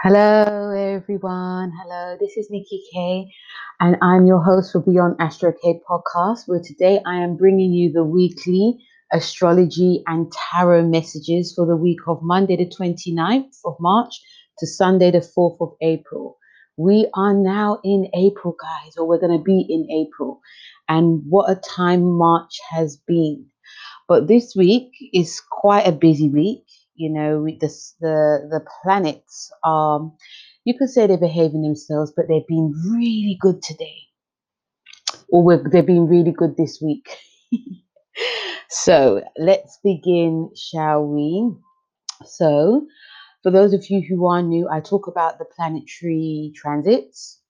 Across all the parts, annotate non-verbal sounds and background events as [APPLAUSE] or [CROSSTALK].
Hello, everyone. Hello, this is Nikki K, and I'm your host for Beyond Astro K podcast. Where today I am bringing you the weekly astrology and tarot messages for the week of Monday, the 29th of March to Sunday, the 4th of April. We are now in April, guys, or we're going to be in April, and what a time March has been. But this week is quite a busy week. You know, this, the the planets are, you could say they're behaving themselves, but they've been really good today, or they've been really good this week. [LAUGHS] so let's begin, shall we? So, for those of you who are new, I talk about the planetary transits.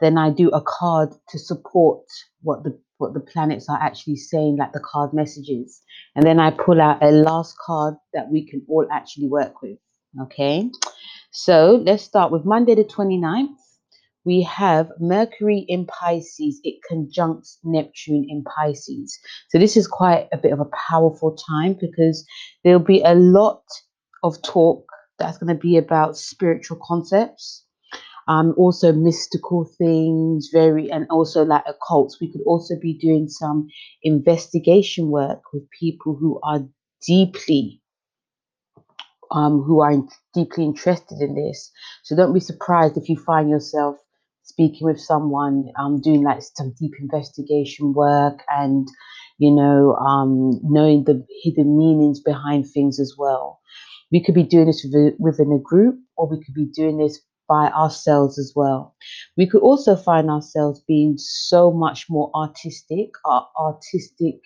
Then I do a card to support what the what the planets are actually saying, like the card messages. And then I pull out a last card that we can all actually work with. Okay. So let's start with Monday the 29th. We have Mercury in Pisces. It conjuncts Neptune in Pisces. So this is quite a bit of a powerful time because there'll be a lot of talk that's going to be about spiritual concepts um, also mystical things, very, and also like occults. We could also be doing some investigation work with people who are deeply, um, who are in, deeply interested in this. So don't be surprised if you find yourself speaking with someone, um, doing like some deep investigation work and, you know, um, knowing the hidden meanings behind things as well. We could be doing this within a group, or we could be doing this by ourselves as well. We could also find ourselves being so much more artistic. Our artistic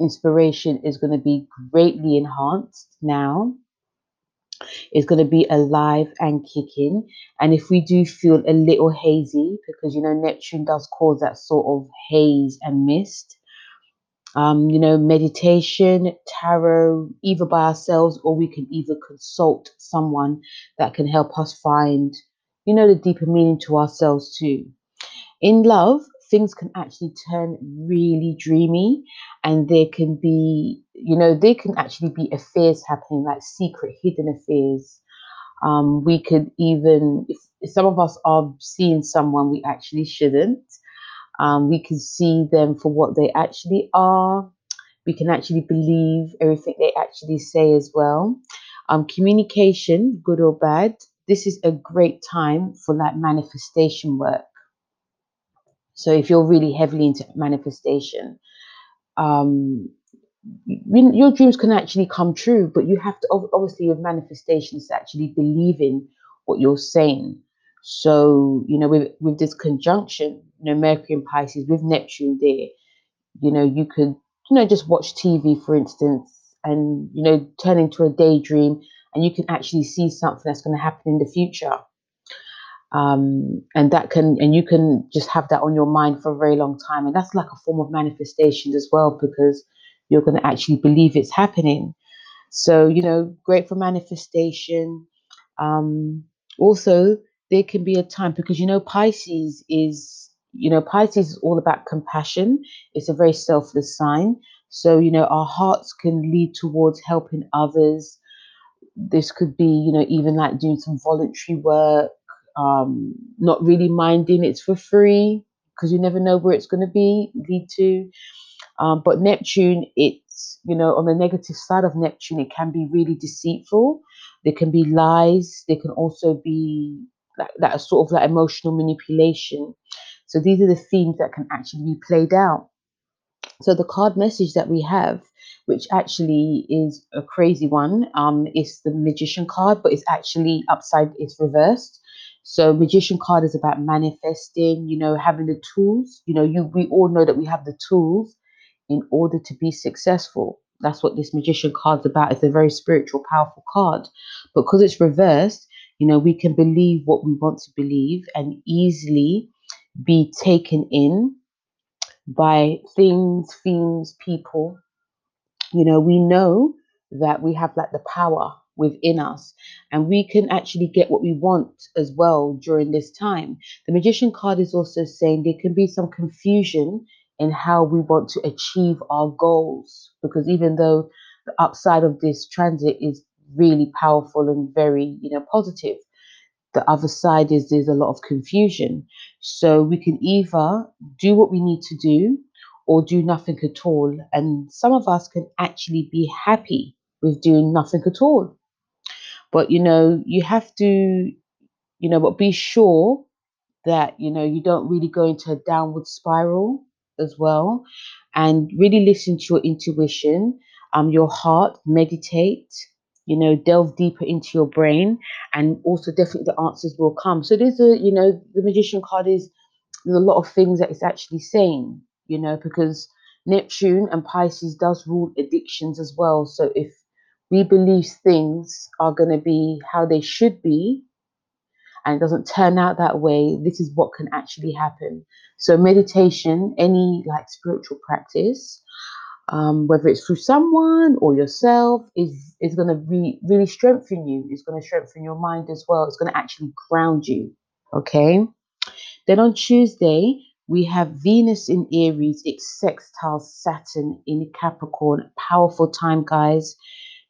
inspiration is going to be greatly enhanced now. It's going to be alive and kicking. And if we do feel a little hazy, because you know, Neptune does cause that sort of haze and mist, um, you know, meditation, tarot, either by ourselves or we can either consult someone that can help us find you know, the deeper meaning to ourselves too. In love, things can actually turn really dreamy and there can be, you know, there can actually be affairs happening, like secret hidden affairs. Um, we could even, if, if some of us are seeing someone we actually shouldn't, um, we can see them for what they actually are. We can actually believe everything they actually say as well. Um, communication, good or bad, this is a great time for like manifestation work. So if you're really heavily into manifestation, um, your dreams can actually come true, but you have to obviously with manifestations actually believe in what you're saying. So you know, with with this conjunction, you know, Mercury and Pisces with Neptune there, you know, you could you know just watch TV, for instance, and you know turn into a daydream and you can actually see something that's going to happen in the future. Um, and that can, and you can just have that on your mind for a very long time. And that's like a form of manifestation as well, because you're going to actually believe it's happening. So, you know, great for manifestation. Um, also, there can be a time because, you know, Pisces is, you know, Pisces is all about compassion. It's a very selfless sign. So, you know, our hearts can lead towards helping others, this could be, you know, even like doing some voluntary work, um, not really minding it's for free because you never know where it's going to be lead to. Um, but Neptune, it's you know, on the negative side of Neptune, it can be really deceitful. There can be lies. There can also be like that sort of like emotional manipulation. So these are the themes that can actually be played out. So the card message that we have, which actually is a crazy one, um, is the magician card, but it's actually upside, it's reversed. So magician card is about manifesting, you know, having the tools. You know, you we all know that we have the tools in order to be successful. That's what this magician card's about. It's a very spiritual, powerful card. But because it's reversed, you know, we can believe what we want to believe and easily be taken in by things, themes, people. You know, we know that we have like the power within us and we can actually get what we want as well during this time. The magician card is also saying there can be some confusion in how we want to achieve our goals because even though the upside of this transit is really powerful and very, you know, positive, the other side is there's a lot of confusion. So we can either do what we need to do or do nothing at all. And some of us can actually be happy with doing nothing at all. But you know, you have to, you know, but be sure that you know you don't really go into a downward spiral as well. And really listen to your intuition. Um your heart meditate you know delve deeper into your brain. And also definitely the answers will come. So there's a you know the magician card is a lot of things that it's actually saying you know because neptune and pisces does rule addictions as well so if we believe things are going to be how they should be and it doesn't turn out that way, this is what can actually happen. So, meditation, any like spiritual practice, um, whether it's through someone or yourself, is is going to be really strengthen you. It's going to strengthen your mind as well. It's going to actually ground you. Okay. Then on Tuesday, we have Venus in Aries, it sextiles Saturn in Capricorn. Powerful time, guys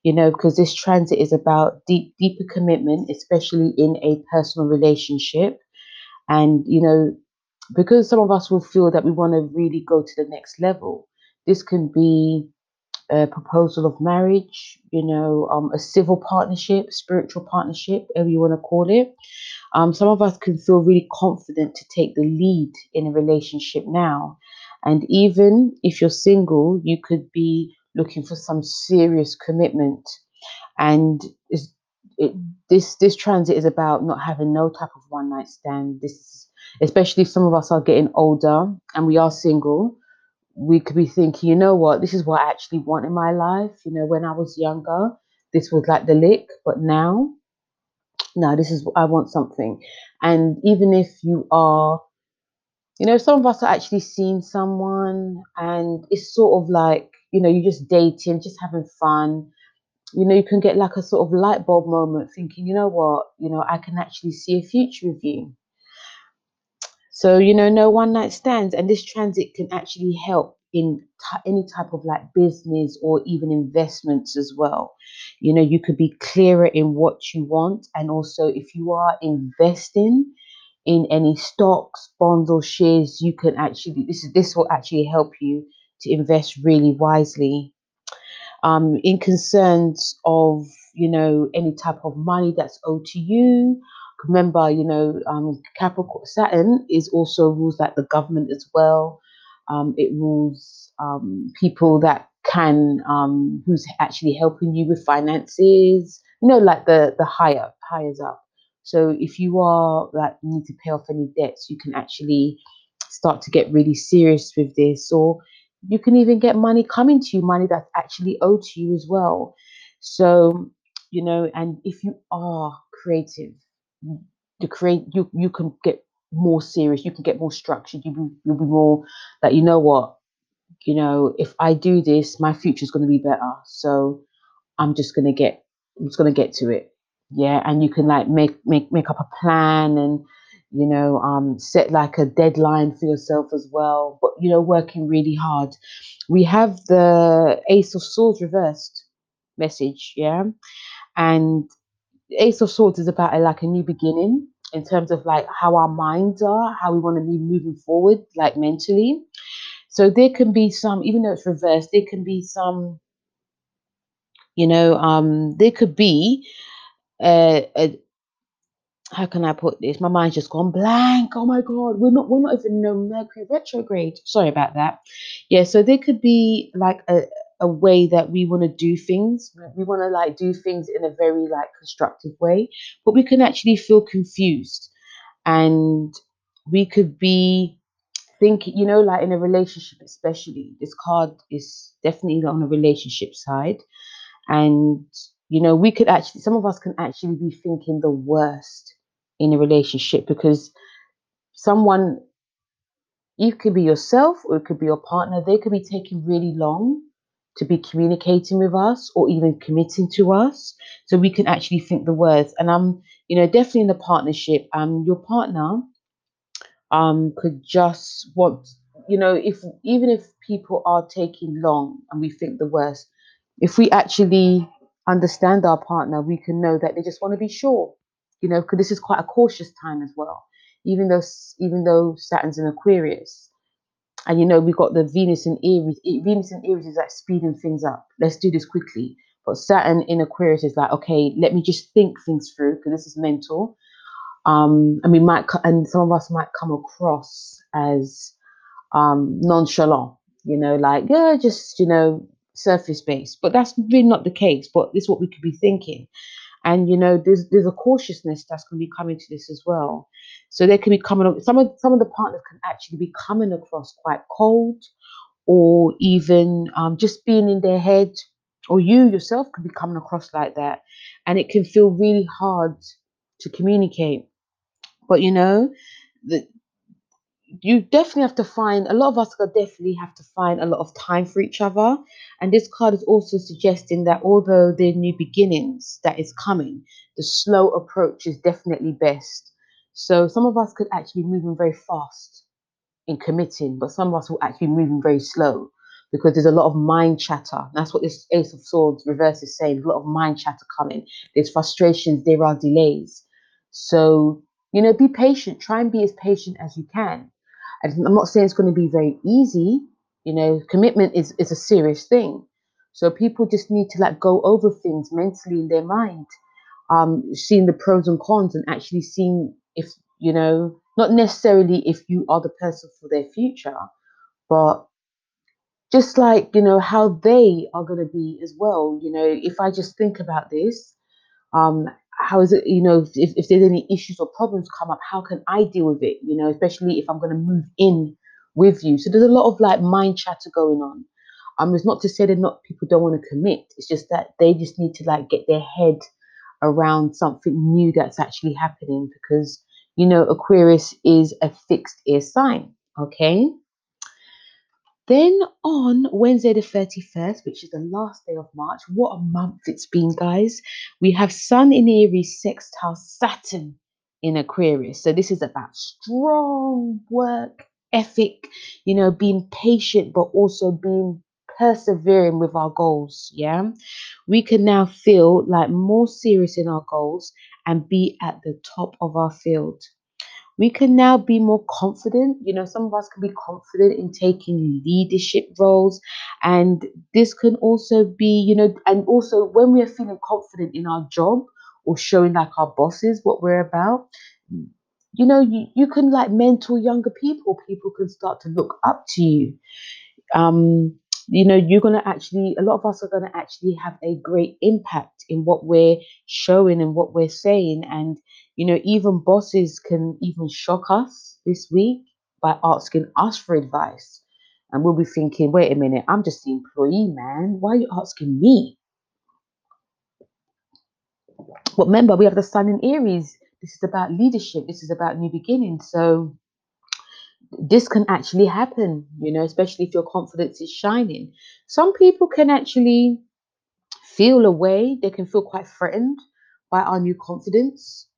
you know, because this transit is about deep, deeper commitment, especially in a personal relationship. And, you know, because some of us will feel that we want to really go to the next level, this can be a proposal of marriage, you know, um, a civil partnership, spiritual partnership, whatever you want to call it. Um, some of us can feel really confident to take the lead in a relationship now. And even if you're single, you could be looking for some serious commitment. And it, this this transit is about not having no type of one night stand. This, especially some of us are getting older and we are single, we could be thinking, you know what, this is what I actually want in my life. You know, when I was younger, this was like the lick, but now, now this is I want something. And even if you are you know, some of us are actually seeing someone and it's sort of like you know, you're just dating, just having fun. You know, you can get like a sort of light bulb moment thinking, you know what, you know, I can actually see a future with you. So, you know, no one night stands. And this transit can actually help in t- any type of like business or even investments as well. You know, you could be clearer in what you want. And also, if you are investing, in any stocks, bonds, or shares, you can actually this is this will actually help you to invest really wisely. Um, in concerns of you know any type of money that's owed to you, remember you know um, Capricorn Saturn is also rules like the government as well. Um, it rules um, people that can um, who's actually helping you with finances. You know, like the the higher hires up. So if you are like need to pay off any debts, you can actually start to get really serious with this, or you can even get money coming to you, money that's actually owed to you as well. So, you know, and if you are creative, to create you you can get more serious, you can get more structured, you be, you'll be more like, you know what, you know, if I do this, my future is going to be better. So I'm just going to get, I'm just going to get to it. Yeah. And you can like make, make, make up a plan and, you know, um, set like a deadline for yourself as well. But, you know, working really hard. We have the Ace of Swords reversed message. Yeah. And Ace of Swords is about a, like a new beginning in terms of like how our minds are, how we want to be moving forward, like mentally. So there can be some, even though it's reversed, there can be some, you know, um, there could be a, a how can I put this? My mind's just gone blank. Oh my god, we're not we're not even no Mercury retrograde. Sorry about that. Yeah, so there could be like a a way that we want to do things. We want to like do things in a very like constructive way, but we can actually feel confused, and we could be think you know like in a relationship especially this card is definitely on the relationship side and you know we could actually some of us can actually be thinking the worst in a relationship because someone you could be yourself or it could be your partner they could be taking really long to be communicating with us or even committing to us so we can actually think the worst and i'm you know definitely in the partnership um your partner um, could just want, you know, if even if people are taking long and we think the worst, if we actually understand our partner, we can know that they just want to be sure. you know, because this is quite a cautious time as well. Even though even though Saturn's in Aquarius, and you know we've got the Venus and Aries. Venus and Aries is like speeding things up. Let's do this quickly. But Saturn in Aquarius is like, okay, let me just think things through because this is mental. Um, and we might, and some of us might come across as um, nonchalant, you know, like yeah, just you know, surface based. But that's really not the case. But this is what we could be thinking and you know there's there's a cautiousness that's going to be coming to this as well. So they can be coming some of some of the partners can actually be coming across quite cold or even um, just being in their head or you yourself can be coming across like that. And it can feel really hard to communicate. But you know the, you definitely have to find a lot of us definitely have to find a lot of time for each other. And this card is also suggesting that although are new beginnings that is coming the slow approach is definitely best. So some of us could actually be moving very fast in committing but some of us will actually be moving very slow because there's a lot of mind chatter. That's what this ace of swords reverse is saying there's a lot of mind chatter coming. There's frustrations there are delays. So you know be patient. Try and be as patient as you can I'm not saying it's going to be very easy. You know, commitment is is a serious thing. So people just need to like go over things mentally in their mind, um, seeing the pros and cons, and actually seeing if you know, not necessarily if you are the person for their future, but just like you know how they are going to be as well. You know, if I just think about this, um, how is it, you know, if, if there's any issues or problems come up, how can I deal with it? You know, especially if I'm going to move in with you. So there's a lot of like mind chatter going on. Um, it's not to say that not people don't want to commit. It's just that they just need to like get their head around something new that's actually happening because you know Aquarius is a fixed air sign. Okay. Then on Wednesday, the 31st, which is the last day of March, what a month it's been, guys. We have Sun in Aries sextile Saturn in Aquarius. So this is about strong work ethic, you know, being patient, but also being persevering with our goals. Yeah. We can now feel like more serious in our goals and be at the top of our field we can now be more confident. You know, some of us can be confident in taking leadership roles. And this can also be, you know, and also when we are feeling confident in our job or showing like our bosses what we're about, you know, you, you can like mentor younger people. People can start to look up to you. Um, you know, you're going to actually, a lot of us are going to actually have a great impact in what we're showing and what we're saying. And, you know, even bosses can even shock us this week by asking us for advice. And we'll be thinking, wait a minute, I'm just the employee, man. Why are you asking me? But remember, we have the sun in Aries. This is about leadership. This is about new beginnings. So this can actually happen, you know, especially if your confidence is shining. Some people can actually feel a way, they can feel quite threatened by our new confidence.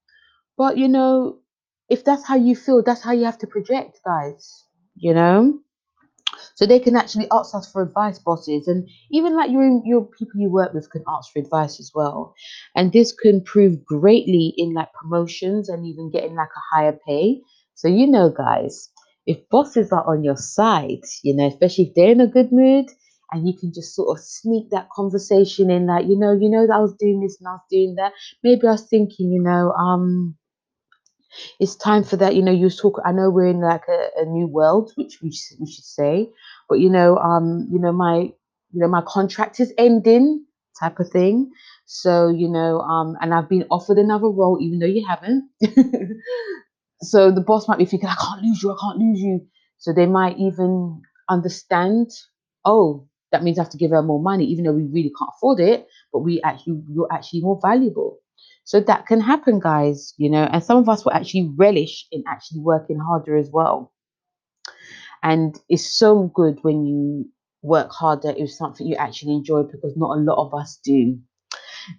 But, you know, if that's how you feel, that's how you have to project, guys, you know? So they can actually ask us for advice, bosses, and even like your your people you work with can ask for advice as well. And this can prove greatly in like promotions and even getting like a higher pay. So you know, guys, if bosses are on your side, you know, especially if they're in a good mood, and you can just sort of sneak that conversation in, like, you know, you know that I was doing this and I was doing that. Maybe I was thinking, you know, um, it's time for that. You know, you talk. I know we're in like a, a new world, which we we should say, but you know, um, you know, my you know my contract is ending, type of thing. So you know, um, and I've been offered another role, even though you haven't. [LAUGHS] so the boss might be thinking, I can't lose you, I can't lose you. So they might even understand, oh, that means I have to give her more money, even though we really can't afford it, but we actually you're actually more valuable. So that can happen, guys, you know, and some of us will actually relish in actually working harder as well. And it's so good when you work harder if something you actually enjoy because not a lot of us do.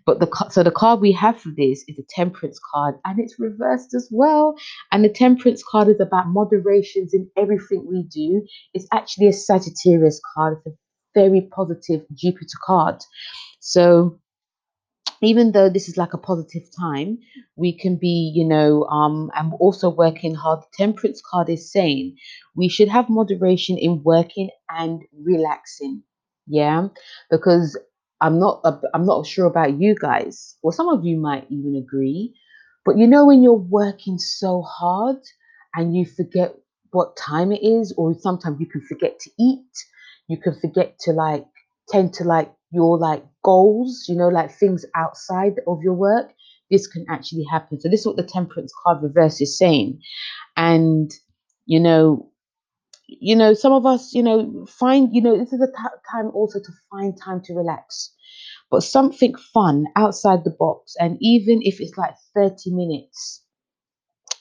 But the so the card we have for this is a temperance card and it's reversed as well. And the temperance card is about moderations in everything we do. It's actually a Sagittarius card. It's a very positive Jupiter card. So even though this is like a positive time, we can be, you know, um, and also working hard. The temperance card is saying we should have moderation in working and relaxing. Yeah, because I'm not, I'm not sure about you guys. Well, some of you might even agree, but you know, when you're working so hard and you forget what time it is, or sometimes you can forget to eat, you can forget to like tend to like your like goals, you know, like things outside of your work, this can actually happen. So this is what the temperance card reverse is saying. And you know, you know, some of us, you know, find, you know, this is a t- time also to find time to relax, but something fun outside the box. And even if it's like 30 minutes,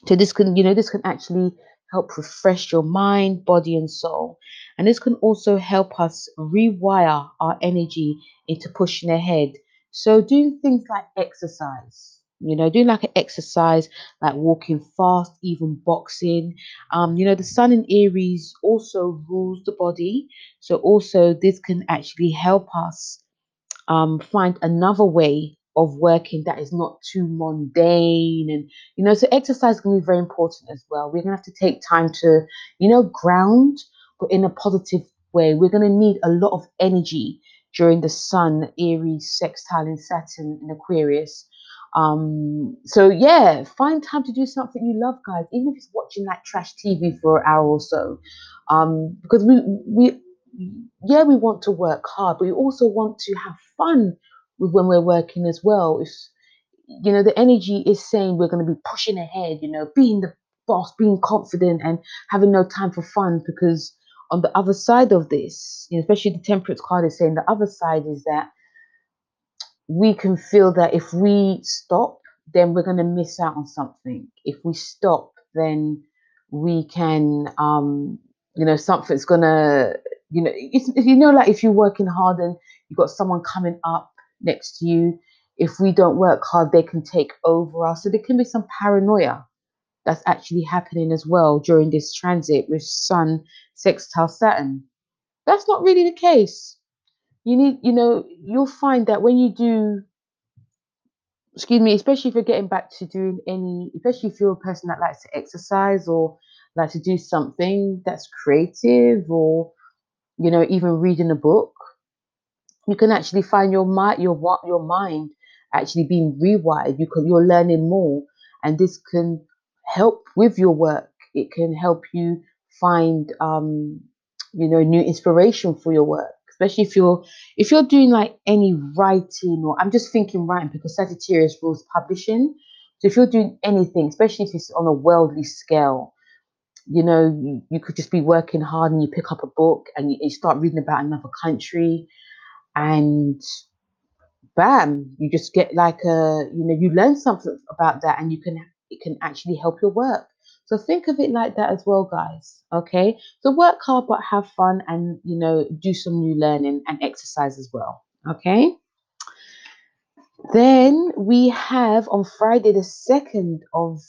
so this can, you know, this can actually help refresh your mind, body, and soul. And this can also help us rewire our energy into pushing ahead. So doing things like exercise, you know, doing like an exercise, like walking fast, even boxing. Um, you know, the sun in Aries also rules the body. So also this can actually help us um, find another way of working that is not too mundane and you know so exercise is going to be very important as well we're going to have to take time to you know ground but in a positive way we're going to need a lot of energy during the sun aries sextile in saturn in aquarius um so yeah find time to do something you love guys even if it's watching like trash tv for an hour or so um because we we yeah, we want to work hard, but we also want to have fun with when we're working as well. If you know the energy is saying we're going to be pushing ahead, you know, being the boss, being confident, and having no time for fun. Because on the other side of this, you know, especially the temperance card is saying the other side is that we can feel that if we stop, then we're going to miss out on something. If we stop, then we can, um, you know, something's going to, you know, it's, you know, like if you're working hard and you've got someone coming up next to you, if we don't work hard, they can take over us. So there can be some paranoia that's actually happening as well during this transit with Sun sextile Saturn. That's not really the case you need you know you'll find that when you do excuse me especially if you're getting back to doing any especially if you're a person that likes to exercise or likes to do something that's creative or you know even reading a book you can actually find your mind your what your mind actually being rewired you can you're learning more and this can help with your work. It can help you find um you know new inspiration for your work especially if you're if you're doing like any writing or i'm just thinking writing because sagittarius rules publishing. So if you're doing anything especially if it's on a worldly scale you know you, you could just be working hard and you pick up a book and you, you start reading about another country and bam you just get like a you know you learn something about that and you can it can actually help your work so think of it like that as well guys okay? So work hard but have fun and you know do some new learning and exercise as well okay? Then we have on friday the 2nd of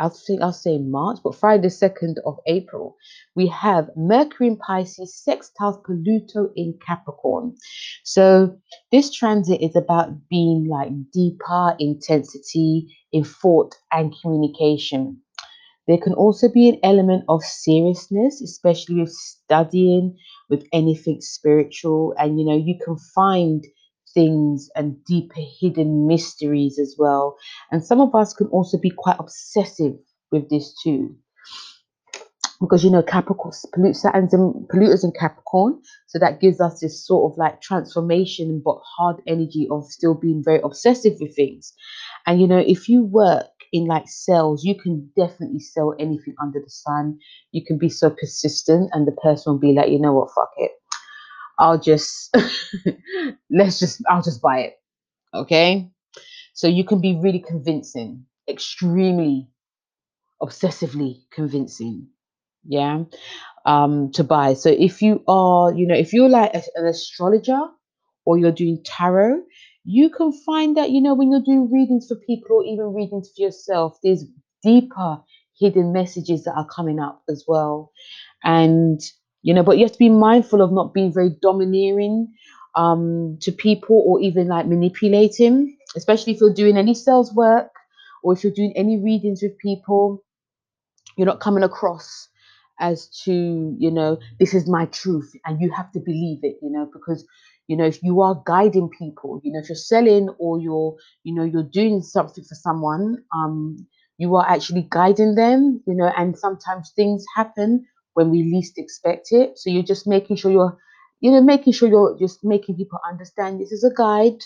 I think I'll say March, but Friday, the 2nd of April, we have Mercury in Pisces sextiles Pluto in Capricorn. So this transit is about being like deeper intensity in thought and communication. There can also be an element of seriousness, especially with studying, with anything spiritual, and you know, you can find things and deeper hidden mysteries as well. And some of us can also be quite obsessive with this too. Because you know, Capricorn, Saturn's in, Pluto's in Capricorn, so that gives us this sort of like transformation, but hard energy of still being very obsessive with things. And you know, if you work in like sales, you can definitely sell anything under the sun. You can be so persistent, and the person will be like, you know what, fuck it. I'll just [LAUGHS] let's just I'll just buy it. Okay. So you can be really convincing, extremely obsessively convincing. Yeah. Um, to buy. So if you are, you know, if you're like a, an astrologer or you're doing tarot, you can find that, you know, when you're doing readings for people or even readings for yourself, there's deeper hidden messages that are coming up as well. And, you know, but you have to be mindful of not being very domineering um, to people or even like manipulating, especially if you're doing any sales work or if you're doing any readings with people you're not coming across as to you know this is my truth and you have to believe it you know because you know if you are guiding people you know if you're selling or you're you know you're doing something for someone um you are actually guiding them you know and sometimes things happen when we least expect it so you're just making sure you're you know making sure you're just making people understand this is a guide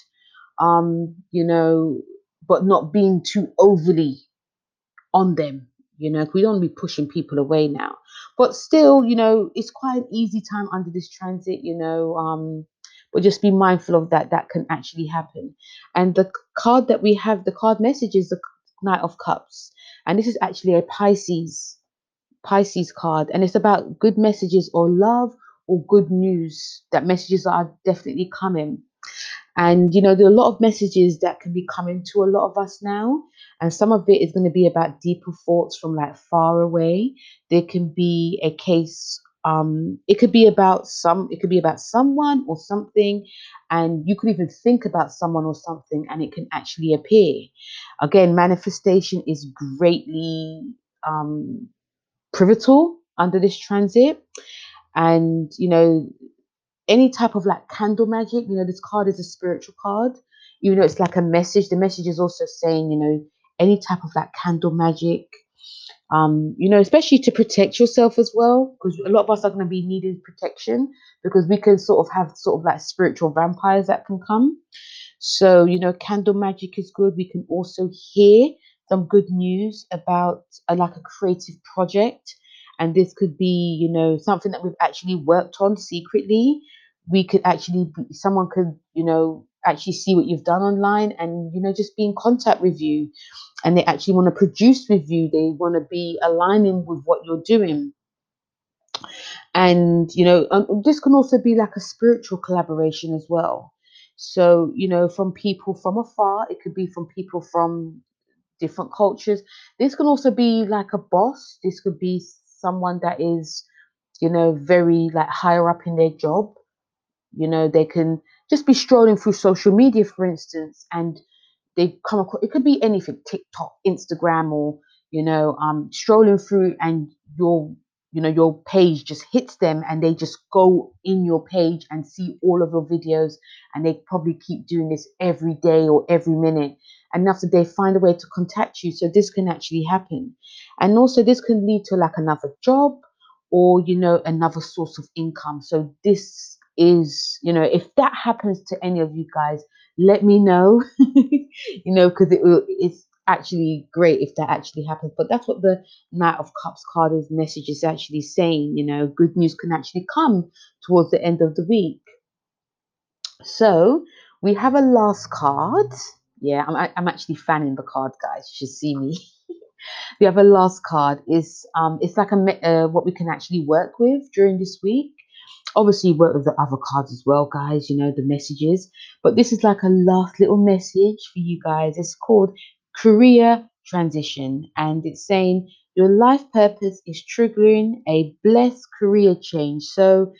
um you know but not being too overly on them. You know, we don't be pushing people away now. But still, you know, it's quite an easy time under this transit, you know. Um, but just be mindful of that. That can actually happen. And the card that we have, the card message is the Knight of Cups. And this is actually a Pisces, Pisces card. And it's about good messages or love or good news. That messages are definitely coming. And, you know, there are a lot of messages that can be coming to a lot of us now. And some of it is going to be about deeper thoughts from like far away. There can be a case, um, it could be about some, it could be about someone or something. And you could even think about someone or something and it can actually appear. Again, manifestation is greatly um, pivotal under this transit. And, you know, any type of like candle magic, you know, this card is a spiritual card. Even though it's like a message, the message is also saying, you know, any type of like candle magic, um, you know, especially to protect yourself as well, because a lot of us are going to be needing protection because we can sort of have sort of like spiritual vampires that can come. So, you know, candle magic is good. We can also hear some good news about a, like a creative project. And this could be, you know, something that we've actually worked on secretly. We could actually, someone could, you know, actually see what you've done online and, you know, just be in contact with you. And they actually want to produce with you. They want to be aligning with what you're doing and you know um, this can also be like a spiritual collaboration as well so you know from people from afar it could be from people from different cultures. This can also be like a boss. This could be someone that is you know very like higher up in their job. You know they can just be strolling through social media for instance and they come across it could be anything tiktok instagram or you know um strolling through and your you know your page just hits them and they just go in your page and see all of your videos and they probably keep doing this every day or every minute. And after they find a way to contact you so this can actually happen. And also this can lead to like another job or you know another source of income. So this is you know if that happens to any of you guys let me know. [LAUGHS] You know because it, it's actually great if that actually happens but that's what the knight of cups card is message is actually saying you know good news can actually come towards the end of the week. So we have a last card. Yeah i'm, I'm actually fanning the card guys you should see me. [LAUGHS] Have a last card. Is um it's like a uh, what we can actually work with during this week. Obviously work with the other cards as well guys you know the messages but this is like a last little message for you guys. It's called career transition and it's saying your life purpose is triggering a blessed career change so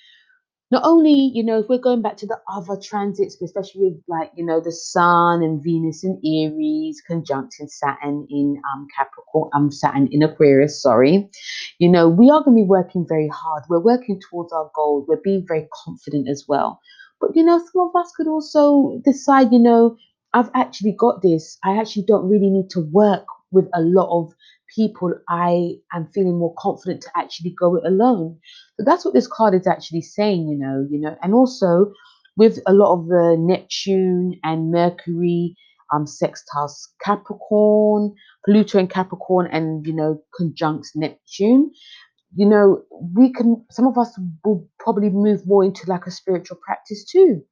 not only, you know, if we're going back to the other transits, especially with like, you know, the Sun and Venus in Aries, conjuncting Saturn in um Capricorn, um Saturn in Aquarius, sorry, you know, we are going to be working very hard. We're working towards our goals. We're being very confident as well. But you know, some of us could also decide, you know, I've actually got this. I actually don't really need to work with a lot of people. I am feeling more confident to actually go it alone. So that's what this card is actually saying, you know, you know, and also with a lot of the Neptune and Mercury um sextiles Capricorn, Pluto and Capricorn, and you know, conjuncts Neptune, you know, we can some of us will probably move more into like a spiritual practice too.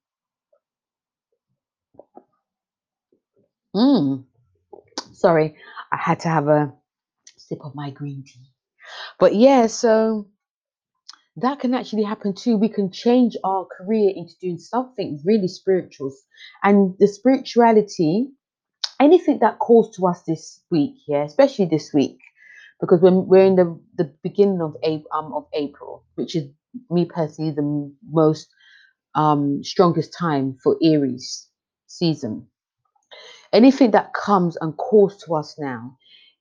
Mm, sorry, I had to have a sip of my green tea. But yeah, so that can actually happen too. We can change our career into doing something really spiritual. And the spirituality, anything that calls to us this week, yeah, especially this week, because when we're in the, the beginning of April, um, of April, which is me personally the most um, strongest time for Aries season. Anything that comes and calls to us now,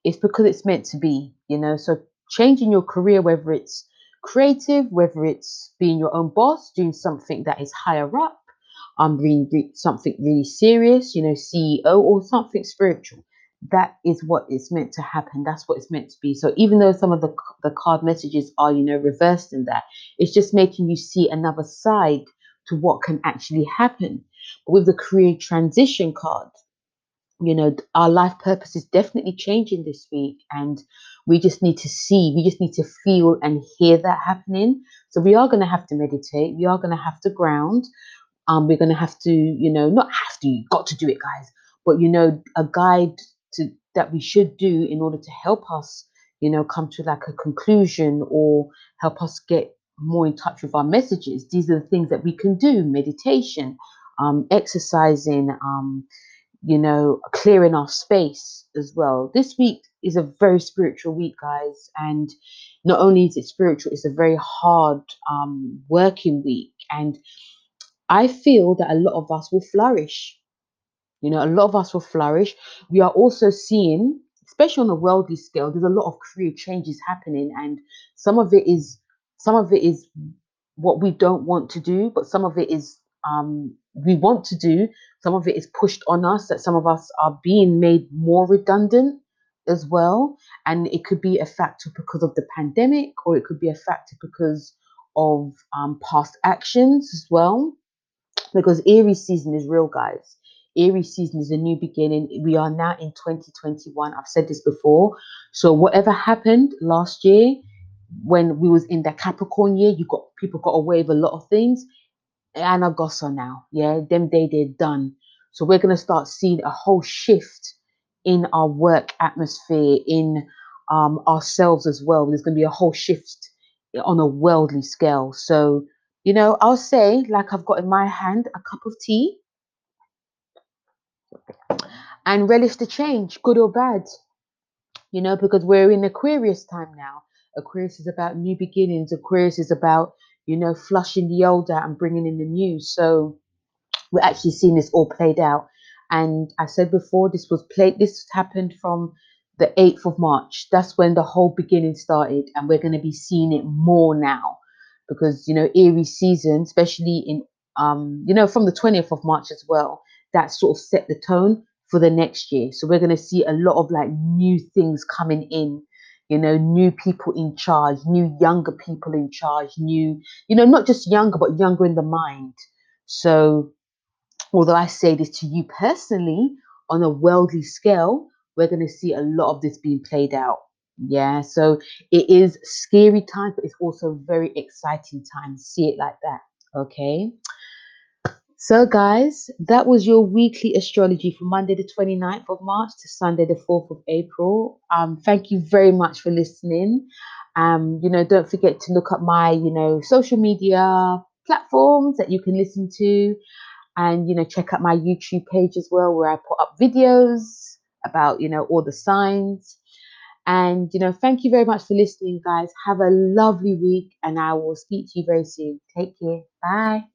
is because it's meant to be, you know. So changing your career, whether it's creative, whether it's being your own boss, doing something that is higher up, um, being something really serious, you know, CEO or something spiritual. That is what is meant to happen. That's what it's meant to be. So even though some of the the card messages are, you know, reversed in that, it's just making you see another side to what can actually happen. But with the career transition card, you know, our life purpose is definitely changing this week, and we just need to see, we just need to feel and hear that happening. So we are going to have to meditate, we are going to have to ground, um, we're going to have to, you know, not have to, got to do it, guys, but you know, a guide to that we should do in order to help us, you know, come to like a conclusion or help us get more in touch with our messages. These are the things that we can do: meditation, um, exercising, um, you know, clearing our space as well. This week is a very spiritual week, guys, and not only is it spiritual, it's a very hard um, working week, and I feel that a lot of us will flourish. You know, a lot of us will flourish. We are also seeing, especially on a worldly scale, there's a lot of career changes happening, and some of it is some of it is what we don't want to do, but some of it is um, we want to do. Some of it is pushed on us. That some of us are being made more redundant as well, and it could be a factor because of the pandemic, or it could be a factor because of um, past actions as well because Aries season is real, guys. Aries season is a new beginning. We are now in 2021. I've said this before. So whatever happened last year when we was in the Capricorn year, you got people got away with a lot of things. And got now. Yeah, them day they're done. So we're gonna start seeing a whole shift in our work atmosphere, in um, ourselves as well. There's gonna be a whole shift on a worldly scale. So you know, I'll say, like I've got in my hand, a cup of tea and relish the change, good or bad, you know, because we're in Aquarius time now. Aquarius is about new beginnings, Aquarius is about, you know, flushing the old out and bringing in the new. So we're actually seeing this all played out. And I said before, this was played, this happened from the 8th of March. That's when the whole beginning started, and we're going to be seeing it more now because you know Aries season, especially in um, you know from the 20th of March as well, that sort of set the tone for the next year. So we're going to see a lot of like new things coming in, you know, new people in charge, new younger people in charge, new, you know, not just younger, but younger in the mind. So although I say this to you personally on a worldly scale, we're going to see a lot of this being played out. Yeah, so it is scary time, but it's also very exciting time. See it like that. Okay. So, guys, that was your weekly astrology for Monday, the 29th of March to Sunday, the 4th of April. Um, thank you very much for listening. Um, you know, don't forget to look up my, you know, social media platforms that you can listen to and, you know, check out my YouTube page as well, where I put up videos about, you know, all the signs. And, you know, thank you very much for listening, guys. Have a lovely week, and I will speak to you very soon. Take care. Bye.